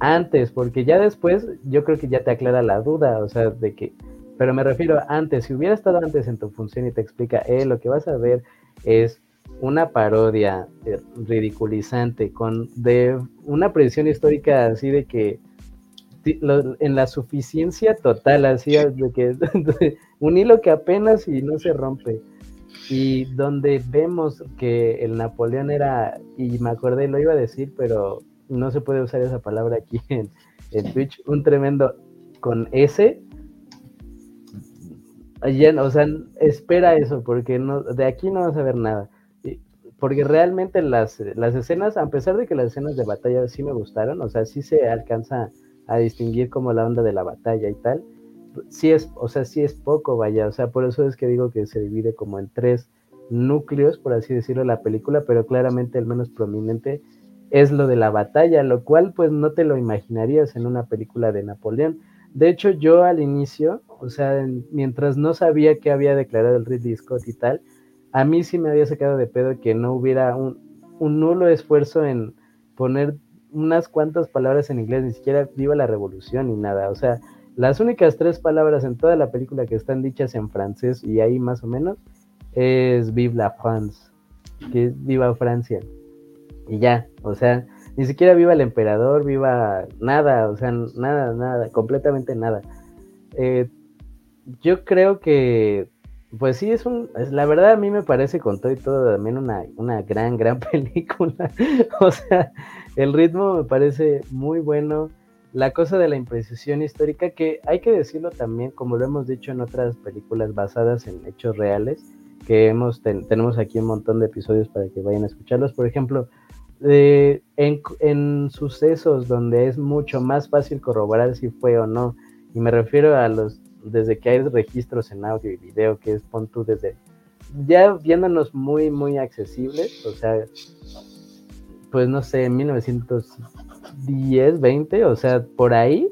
antes, porque ya después yo creo que ya te aclara la duda, o sea, de que pero me refiero antes, si hubiera estado antes en tu función y te explica, eh, lo que vas a ver es una parodia eh, ridiculizante con de una predicción histórica así de que en la suficiencia total, así de que un hilo que apenas y no se rompe. Y donde vemos que el Napoleón era, y me acordé, lo iba a decir, pero no se puede usar esa palabra aquí en, en Twitch, un tremendo con S o sea, espera eso, porque no, de aquí no vas a ver nada. Porque realmente las, las escenas, a pesar de que las escenas de batalla sí me gustaron, o sea, sí se alcanza a distinguir como la onda de la batalla y tal, sí es, o sea, sí es poco, vaya, o sea, por eso es que digo que se divide como en tres núcleos, por así decirlo, la película, pero claramente el menos prominente es lo de la batalla, lo cual pues no te lo imaginarías en una película de Napoleón. De hecho, yo al inicio, o sea, mientras no sabía que había declarado el Ridley Scott y tal, a mí sí me había sacado de pedo que no hubiera un, nulo esfuerzo en poner unas cuantas palabras en inglés, ni siquiera viva la revolución ni nada. O sea, las únicas tres palabras en toda la película que están dichas en francés y ahí más o menos es Vive la France, que es Viva Francia. Y ya, o sea, ni siquiera viva el emperador, viva nada, o sea, nada, nada, completamente nada. Eh, yo creo que, pues sí, es un, la verdad a mí me parece con todo y todo también una, una gran, gran película. o sea, el ritmo me parece muy bueno. La cosa de la imprecisión histórica, que hay que decirlo también, como lo hemos dicho en otras películas basadas en hechos reales, que hemos tenemos aquí un montón de episodios para que vayan a escucharlos. Por ejemplo, en, sucesos donde es mucho más fácil corroborar si fue o no. Y me refiero a los, desde que hay registros en audio y video, que es pon tú desde, ya viéndonos muy, muy accesibles, o sea, pues no sé, 1910, 20, o sea, por ahí.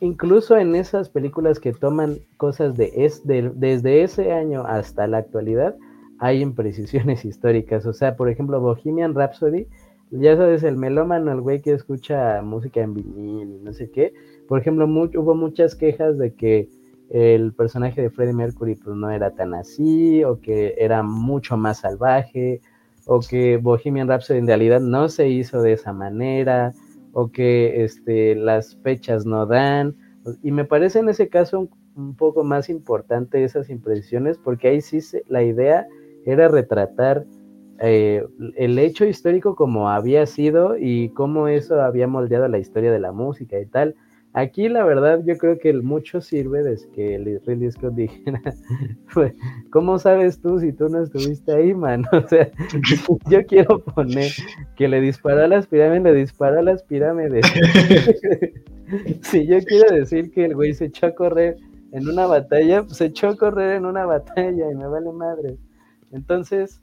Incluso en esas películas que toman cosas de, es, de desde ese año hasta la actualidad, hay imprecisiones históricas. O sea, por ejemplo, Bohemian Rhapsody, ya sabes, el melómano, el güey que escucha música en vinil y no sé qué. Por ejemplo, hubo muchas quejas de que el personaje de Freddie Mercury pues no era tan así, o que era mucho más salvaje, o que Bohemian Rhapsody en realidad no se hizo de esa manera, o que este, las fechas no dan. Y me parece en ese caso un, poco más importante esas imprecisiones, porque ahí sí se, la idea era retratar eh, el hecho histórico como había sido y cómo eso había moldeado la historia de la música y tal. Aquí la verdad yo creo que el mucho sirve desde que Ridley Scott dijera, ¿cómo sabes tú si tú no estuviste ahí, man? O sea, yo quiero poner que le disparó a las pirámides, le disparó a las pirámides. si yo quiero decir que el güey se echó a correr en una batalla, pues se echó a correr en una batalla y me vale madre. Entonces,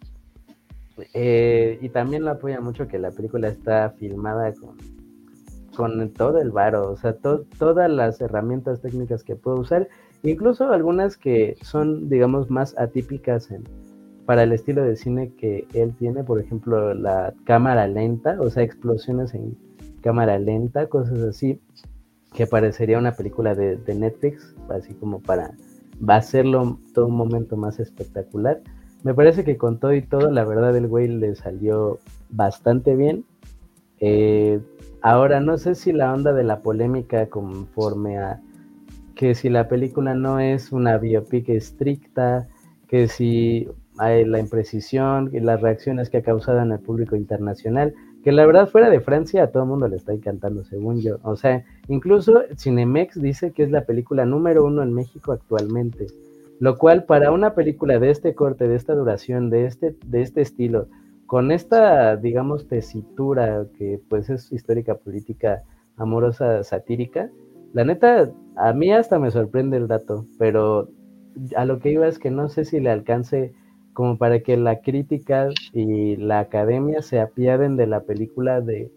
eh, y también lo apoya mucho que la película está filmada con, con todo el varo, o sea, todas las herramientas técnicas que puedo usar, incluso algunas que son, digamos, más atípicas para el estilo de cine que él tiene, por ejemplo, la cámara lenta, o sea, explosiones en cámara lenta, cosas así, que parecería una película de, de Netflix, así como para hacerlo todo un momento más espectacular. Me parece que con todo y todo, la verdad, el güey le salió bastante bien. Eh, ahora, no sé si la onda de la polémica conforme a que si la película no es una biopic estricta, que si hay la imprecisión y las reacciones que ha causado en el público internacional, que la verdad fuera de Francia a todo el mundo le está encantando, según yo. O sea, incluso Cinemex dice que es la película número uno en México actualmente. Lo cual para una película de este corte, de esta duración, de este, de este estilo, con esta, digamos, tesitura que pues es histórica, política, amorosa, satírica, la neta, a mí hasta me sorprende el dato, pero a lo que iba es que no sé si le alcance como para que la crítica y la academia se apiaden de la película de,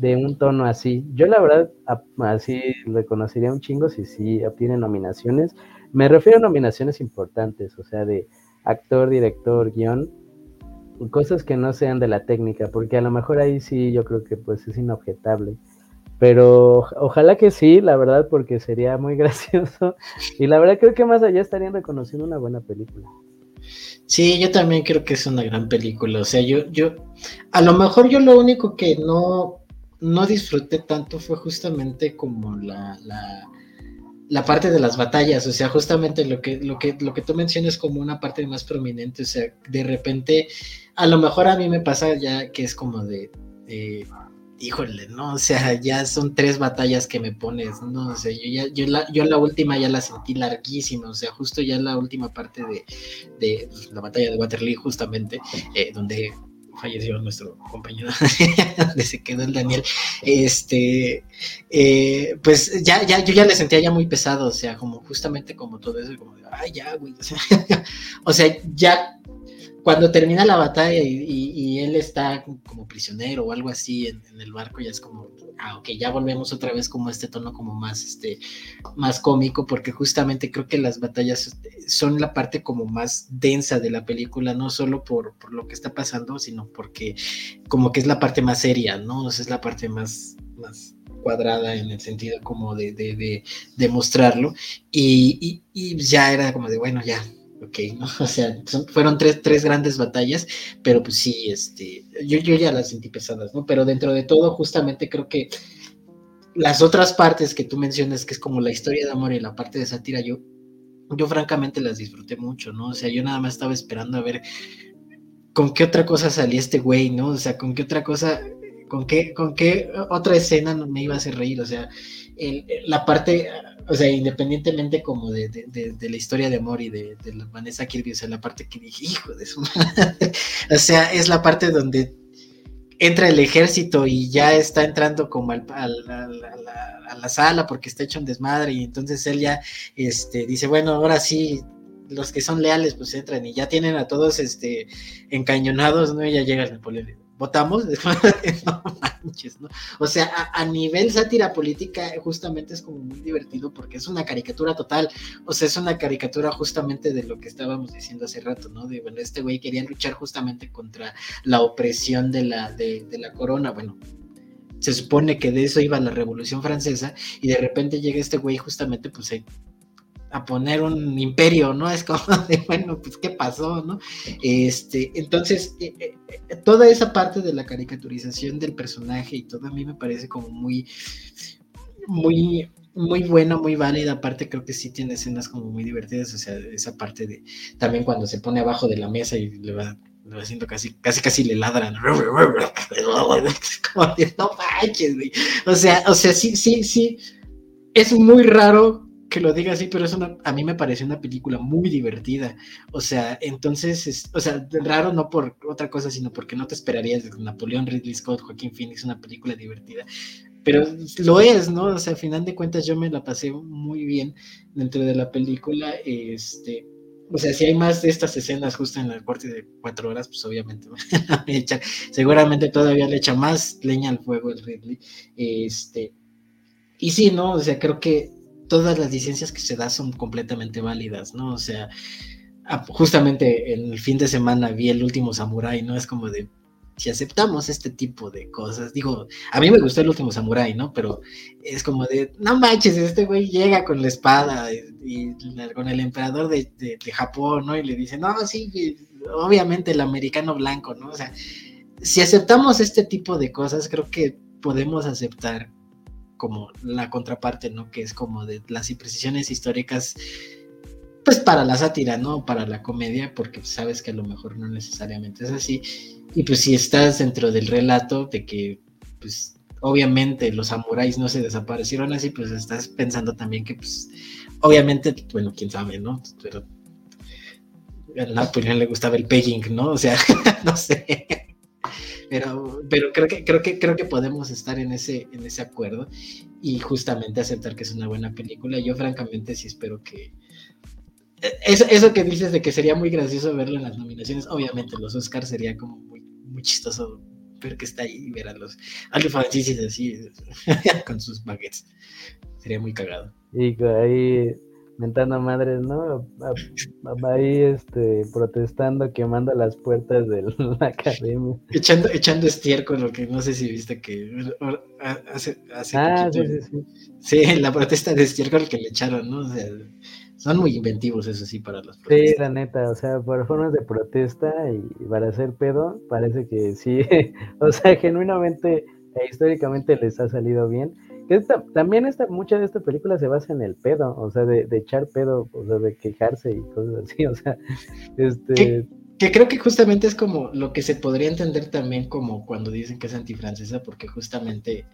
de un tono así. Yo la verdad así reconocería un chingo si sí obtiene nominaciones, me refiero a nominaciones importantes, o sea, de actor, director, guion, cosas que no sean de la técnica, porque a lo mejor ahí sí yo creo que pues es inobjetable. Pero ojalá que sí, la verdad, porque sería muy gracioso. Y la verdad creo que más allá estarían reconociendo una buena película. Sí, yo también creo que es una gran película. O sea, yo, yo, a lo mejor yo lo único que no, no disfruté tanto fue justamente como la, la la parte de las batallas, o sea, justamente lo que, lo que, lo que tú mencionas como una parte más prominente, o sea, de repente, a lo mejor a mí me pasa ya que es como de, híjole, ¿no? O sea, ya son tres batallas que me pones, ¿no? O sea, yo ya, yo la, yo la última ya la sentí larguísima, o sea, justo ya la última parte de, de la batalla de Waterloo, justamente, eh, donde falleció nuestro compañero, donde se quedó el Daniel, este, eh, pues ya, ya, yo ya le sentía ya muy pesado, o sea, como justamente como todo eso, como, ay, ya, güey, o sea, ya cuando termina la batalla y, él está como prisionero o algo así en, el barco, ya es como, ah, ok, ya volvemos otra vez como este tono como más, este, más cómico, porque justamente creo que las batallas son la parte como más densa de la película, no solo por, lo que está pasando, sino porque como que es la parte más seria, ¿no? Es la parte más, más cuadrada en el sentido como de, de, mostrarlo, y, y ya era como de, bueno, ya, ok, ¿no? O sea, fueron tres, tres grandes batallas, pero pues sí, este, yo, yo ya las sentí pesadas, ¿no? Pero dentro de todo, justamente creo que las otras partes que tú mencionas, que es como la historia de amor y la parte de sátira, yo, yo francamente las disfruté mucho, ¿no? O sea, yo nada más estaba esperando a ver con qué otra cosa salía este güey, ¿no? O sea, con qué otra cosa, con qué, con qué otra escena me iba a hacer reír, o sea, la parte o sea, independientemente como de, la historia de amor y de, la Vanessa Kirby, o sea, la parte que dije, hijo de su madre, o sea, es la parte donde entra el ejército y ya está entrando como al, a la sala porque está hecho un desmadre y entonces él ya este, dice, bueno, ahora sí, los que son leales pues entran y ya tienen a todos este, encañonados, ¿no? Y ya llega Napoleón votamos, no manches, ¿no? O sea, a, nivel sátira política justamente es como muy divertido porque es una caricatura total, o sea, es una caricatura justamente de lo que estábamos diciendo hace rato, ¿no? De, bueno, este güey quería luchar justamente contra la opresión de la, de, la corona, bueno, se supone que de eso iba la Revolución Francesa y de repente llega este güey justamente pues a poner un imperio, ¿no? Es como de, bueno, pues, ¿qué pasó, no? Este, entonces, eh, eh, toda esa parte de la caricaturización del personaje y todo a mí me parece como muy, muy, muy bueno, muy válida. Aparte, creo que sí tiene escenas como muy divertidas, o sea, esa parte de, también cuando se pone abajo de la mesa y le va va haciendo casi, casi, casi le ladran. Como no manches, güey. O sea, o sea, sí, sí, sí es muy raro que lo diga así, pero es a mí me parece una película muy divertida. O sea, entonces, es, o sea, raro no por otra cosa, sino porque no te esperarías de Napoleón Ridley Scott, Joaquín Phoenix, una película divertida. Pero lo es, ¿no? O sea, a final de cuentas yo me la pasé muy bien dentro de la película. Este, o sea, si hay más de estas escenas justo en el corte de cuatro horas, pues obviamente seguramente todavía le echa más leña al fuego el Ridley. Este, y sí, ¿no? O sea, creo que todas las licencias que se da son completamente válidas, ¿no? O sea, justamente en el fin de semana vi el último Samurai, ¿no? Es como de, si aceptamos este tipo de cosas, digo, a mí me gustó el último Samurai, ¿no? Pero es como de, no manches, este güey llega con la espada y, con el emperador de, Japón, ¿no? Y le dice, no, sí, obviamente el americano blanco, ¿no? O sea, si aceptamos este tipo de cosas, creo que podemos aceptar como la contraparte, ¿no? Que es como de las imprecisiones históricas, pues para la sátira, ¿no? Para la comedia, porque sabes que a lo mejor no necesariamente es así. Y pues si estás dentro del relato de que, pues obviamente los samuráis no se desaparecieron así, pues estás pensando también que, pues, obviamente, bueno, quién sabe, ¿no? Pero a Napoleón le gustaba el pegging, ¿no? O sea, no sé. Pero, creo que, creo que, creo que podemos estar en ese, en ese acuerdo y justamente aceptar que es una buena película. Yo francamente sí espero que. Eh, eso, eso que dices de que sería muy gracioso verlo en las nominaciones, obviamente los Oscars sería como muy, muy chistoso ver que está ahí y ver a los Francis así con sus baguettes. Sería muy cagado. Y ahí mentando madres, ¿no? Ahí este, protestando, quemando las puertas de la academia. Echando, echando estiércol, lo que no sé si viste que hace, hace ah, sí. Sí, la protesta de estiércol que le echaron, ¿no? O sea, son muy inventivos, eso sí, para las protestas. Sí, la neta, o sea, por formas de protesta y para hacer pedo, parece que sí, o sea, genuinamente e históricamente les ha salido bien también esta, mucha de esta película se basa en el pedo, o sea, de, echar pedo, o sea, de quejarse y cosas así, o sea, este... Que, creo que justamente es como lo que se podría entender también como cuando dicen que es antifrancesa, porque justamente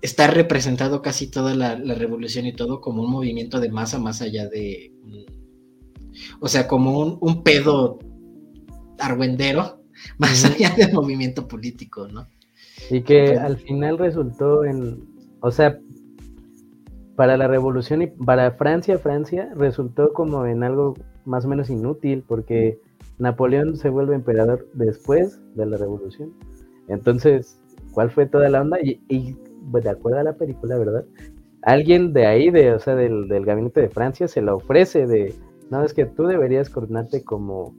está representado casi toda la, revolución y todo como un movimiento de masa más allá de... O sea, como un, pedo argüendero, más allá del movimiento político, ¿no? Y que al final resultó en, o sea, para la revolución y para Francia, Francia resultó como en algo más o menos inútil porque Napoleón se vuelve emperador después de la revolución. Entonces, ¿cuál fue toda la onda? Y, pues, de acuerdo a la película, ¿verdad? Alguien de ahí, de, o sea, del, del gabinete de Francia, se la ofrece de, no, es que tú deberías coordinarte como,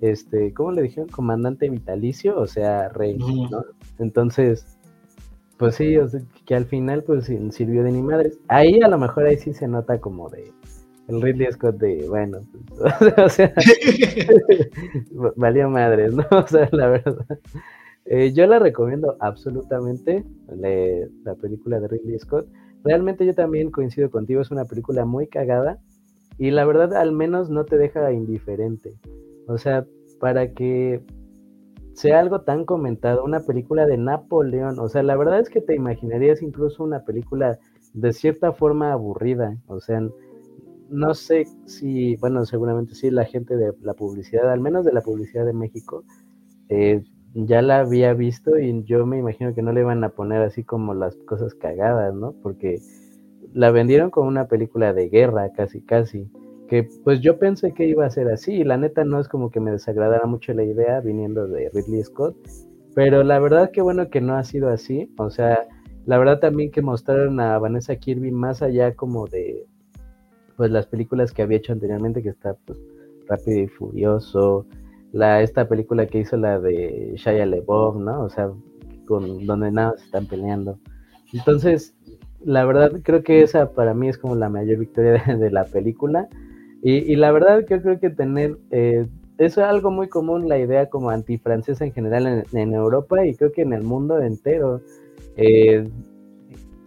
este, ¿cómo le dijeron? Comandante vitalicio, o sea, rey, ¿no? Entonces, pues sí, o sea, que al final pues sirvió de ni madres. Ahí a lo mejor ahí sí se nota como de el Ridley Scott de, bueno, pues, o sea, valió madres, ¿no? O sea, la verdad. Eh, yo la recomiendo absolutamente, la película de Ridley Scott. Realmente yo también coincido contigo, es una película muy cagada y la verdad al menos no te deja indiferente. O sea, para que sea algo tan comentado, una película de Napoleón, o sea, la verdad es que te imaginarías incluso una película de cierta forma aburrida, o sea, no sé si, bueno, seguramente sí, la gente de la publicidad, al menos de la publicidad de México, eh, ya la había visto y yo me imagino que no le iban a poner así como las cosas cagadas, ¿no? Porque la vendieron como una película de guerra, casi, casi que pues yo pensé que iba a ser así, y la neta no es como que me desagradara mucho la idea viniendo de Ridley Scott, pero la verdad que bueno que no ha sido así, o sea, la verdad también que mostraron a Vanessa Kirby más allá como de pues las películas que había hecho anteriormente, que está pues Rápido y Furioso, la esta película que hizo la de Shia LeBeouf, ¿no? O sea, con donde nada se están peleando. Entonces, la verdad creo que esa para mí es como la mayor victoria de la película y, la verdad yo creo que tener, eh, eso es algo muy común, la idea como antifrancesa en general en, Europa y creo que en el mundo entero. Eh,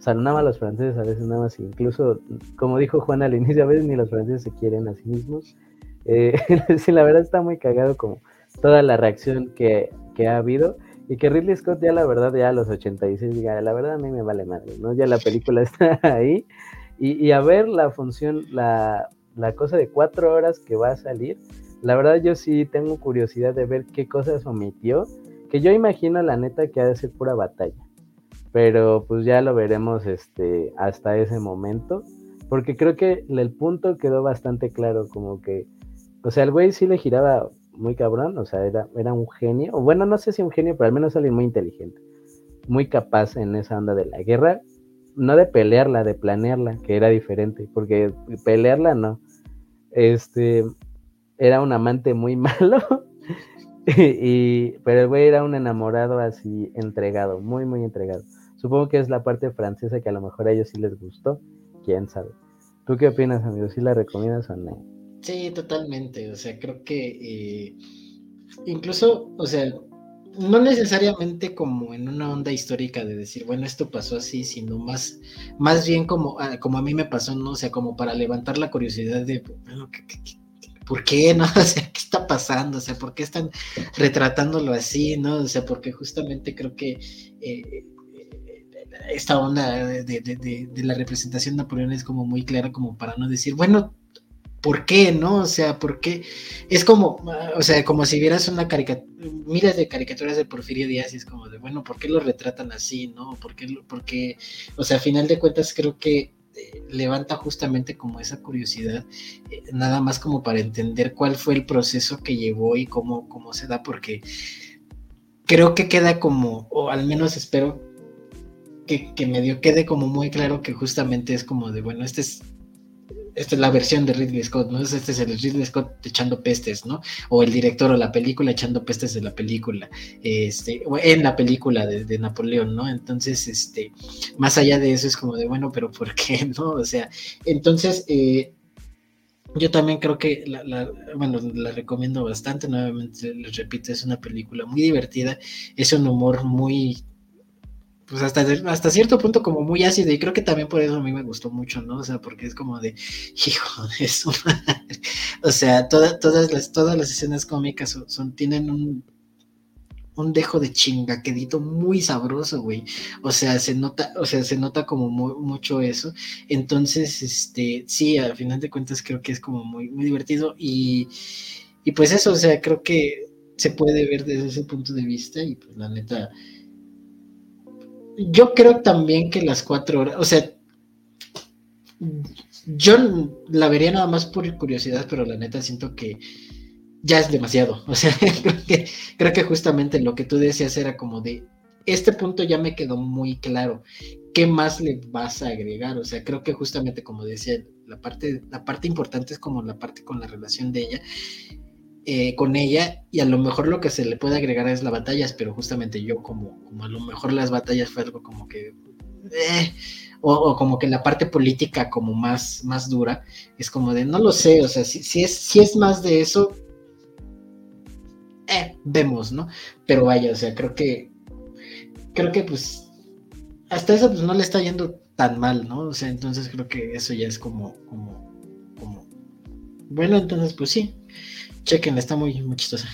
a los franceses a veces nada más, incluso como dijo Juan al inicio, a veces ni los franceses se quieren a sí mismos. Eh, sí, la verdad está muy cagado como toda la reacción que, que, ha habido y que Ridley Scott ya la verdad ya a los 86 diga, la verdad a mí me vale madre, ¿no? Ya la película está ahí Y, a ver la función, la, la cosa de cuatro horas que va a salir, la verdad yo sí tengo curiosidad de ver qué cosas omitió, que yo imagino la neta que ha de ser pura batalla. Pero pues ya lo veremos este, hasta ese momento. Porque creo que el punto quedó bastante claro, como que, o sea, el güey sí le giraba muy cabrón, o sea, era, era un genio, o bueno, no sé si un genio, pero al menos alguien muy inteligente, muy capaz en esa onda de la guerra, no de pelearla, de planearla, que era diferente, porque pelearla no, este, era un amante muy malo, y, pero el güey era un enamorado así entregado, muy, muy entregado. Supongo que es la parte francesa que a lo mejor a ellos sí les gustó, quién sabe. ¿Tú qué opinas, amigo? ¿Sí la recomiendas o no? Sí, totalmente. O sea, creo que eh, incluso, o sea, no necesariamente como en una onda histórica de decir, bueno, esto pasó así, sino más, más bien como, ah, como a mí me pasó, ¿no? O sea, como para levantar la curiosidad de, bueno, ¿por qué, no? O sea, ¿qué está pasando? O sea, ¿por qué están retratándolo así, no? O sea, porque justamente creo que eh, esta onda de, de, la representación napoleónica es como muy clara como para no decir, bueno, ¿por qué, no? O sea, ¿por qué? Es como, o sea, como si vieras una caricatura, miras de caricaturas de Porfirio Díaz y es como de, bueno, ¿por qué lo retratan así, no? ¿Por qué, porque, o sea, a final de cuentas creo que eh, levanta justamente como esa curiosidad, eh, nada más como para entender cuál fue el proceso que llevó y cómo, cómo se da, porque creo que queda como, o al menos espero que, que medio quede como muy claro que justamente es como de, bueno, este es esta es la versión de Ridley Scott, ¿no? Este es el Ridley Scott echando pestes, ¿no? O el director o la película echando pestes de la película, este, en la película de, Napoleón, ¿no? Entonces, este, más allá de eso es como de, bueno, pero ¿por qué, no? O sea, entonces, eh, yo también creo que, la, bueno, la recomiendo bastante, nuevamente les repito, es una película muy divertida, es un humor muy pues hasta, cierto punto como muy ácido y creo que también por eso a mí me gustó mucho, ¿no? O sea, porque es como de, hijo de su madre. O sea, todas, las, todas las escenas cómicas son, tienen un, un dejo de chingaquedito muy sabroso, güey. O sea, se nota, o sea, se nota como mucho eso. Entonces, este, sí, al final de cuentas creo que es como muy, muy divertido y, y pues eso, o sea, creo que se puede ver desde ese punto de vista y pues la neta yo creo también que las cuatro horas, o sea, yo la vería nada más por curiosidad, pero la neta siento que ya es demasiado. O sea, creo que, creo que justamente lo que tú decías era como de, este punto ya me quedó muy claro. ¿Qué más le vas a agregar? O sea, creo que justamente como decía, la parte, la parte importante es como la parte con la relación de ella. Eh, con ella y a lo mejor lo que se le puede agregar es las batallas, pero justamente yo como, como a lo mejor las batallas fue algo como que... Eh, o, como que la parte política como más, más dura, es como de, no lo sé, o sea, si, si, es, si es más de eso, eh, vemos, ¿no? Pero vaya, o sea, creo que, creo que pues, hasta eso pues no le está yendo tan mal, ¿no? O sea, entonces creo que eso ya es como, como, como, bueno, entonces pues sí, Chequen, está muy, muy chistosa.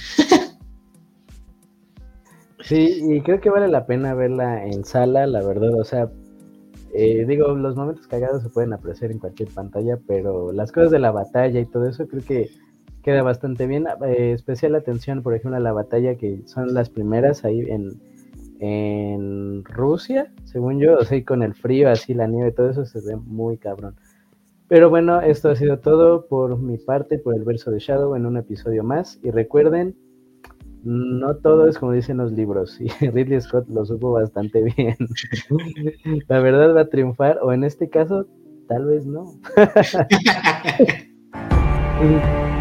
sí, y creo que vale la pena verla en sala, la verdad. O sea, eh, digo, los momentos cagados se pueden apreciar en cualquier pantalla, pero las cosas de la batalla y todo eso creo que queda bastante bien. Eh, especial atención, por ejemplo, a la batalla que son las primeras ahí en, en Rusia, según yo, o sea, con el frío, así la nieve, todo eso se ve muy cabrón. Pero bueno, esto ha sido todo por mi parte, por el verso de Shadow en un episodio más. Y recuerden, no todo es como dicen los libros. Y Ridley Scott lo supo bastante bien. La verdad va a triunfar, o en este caso, tal vez no.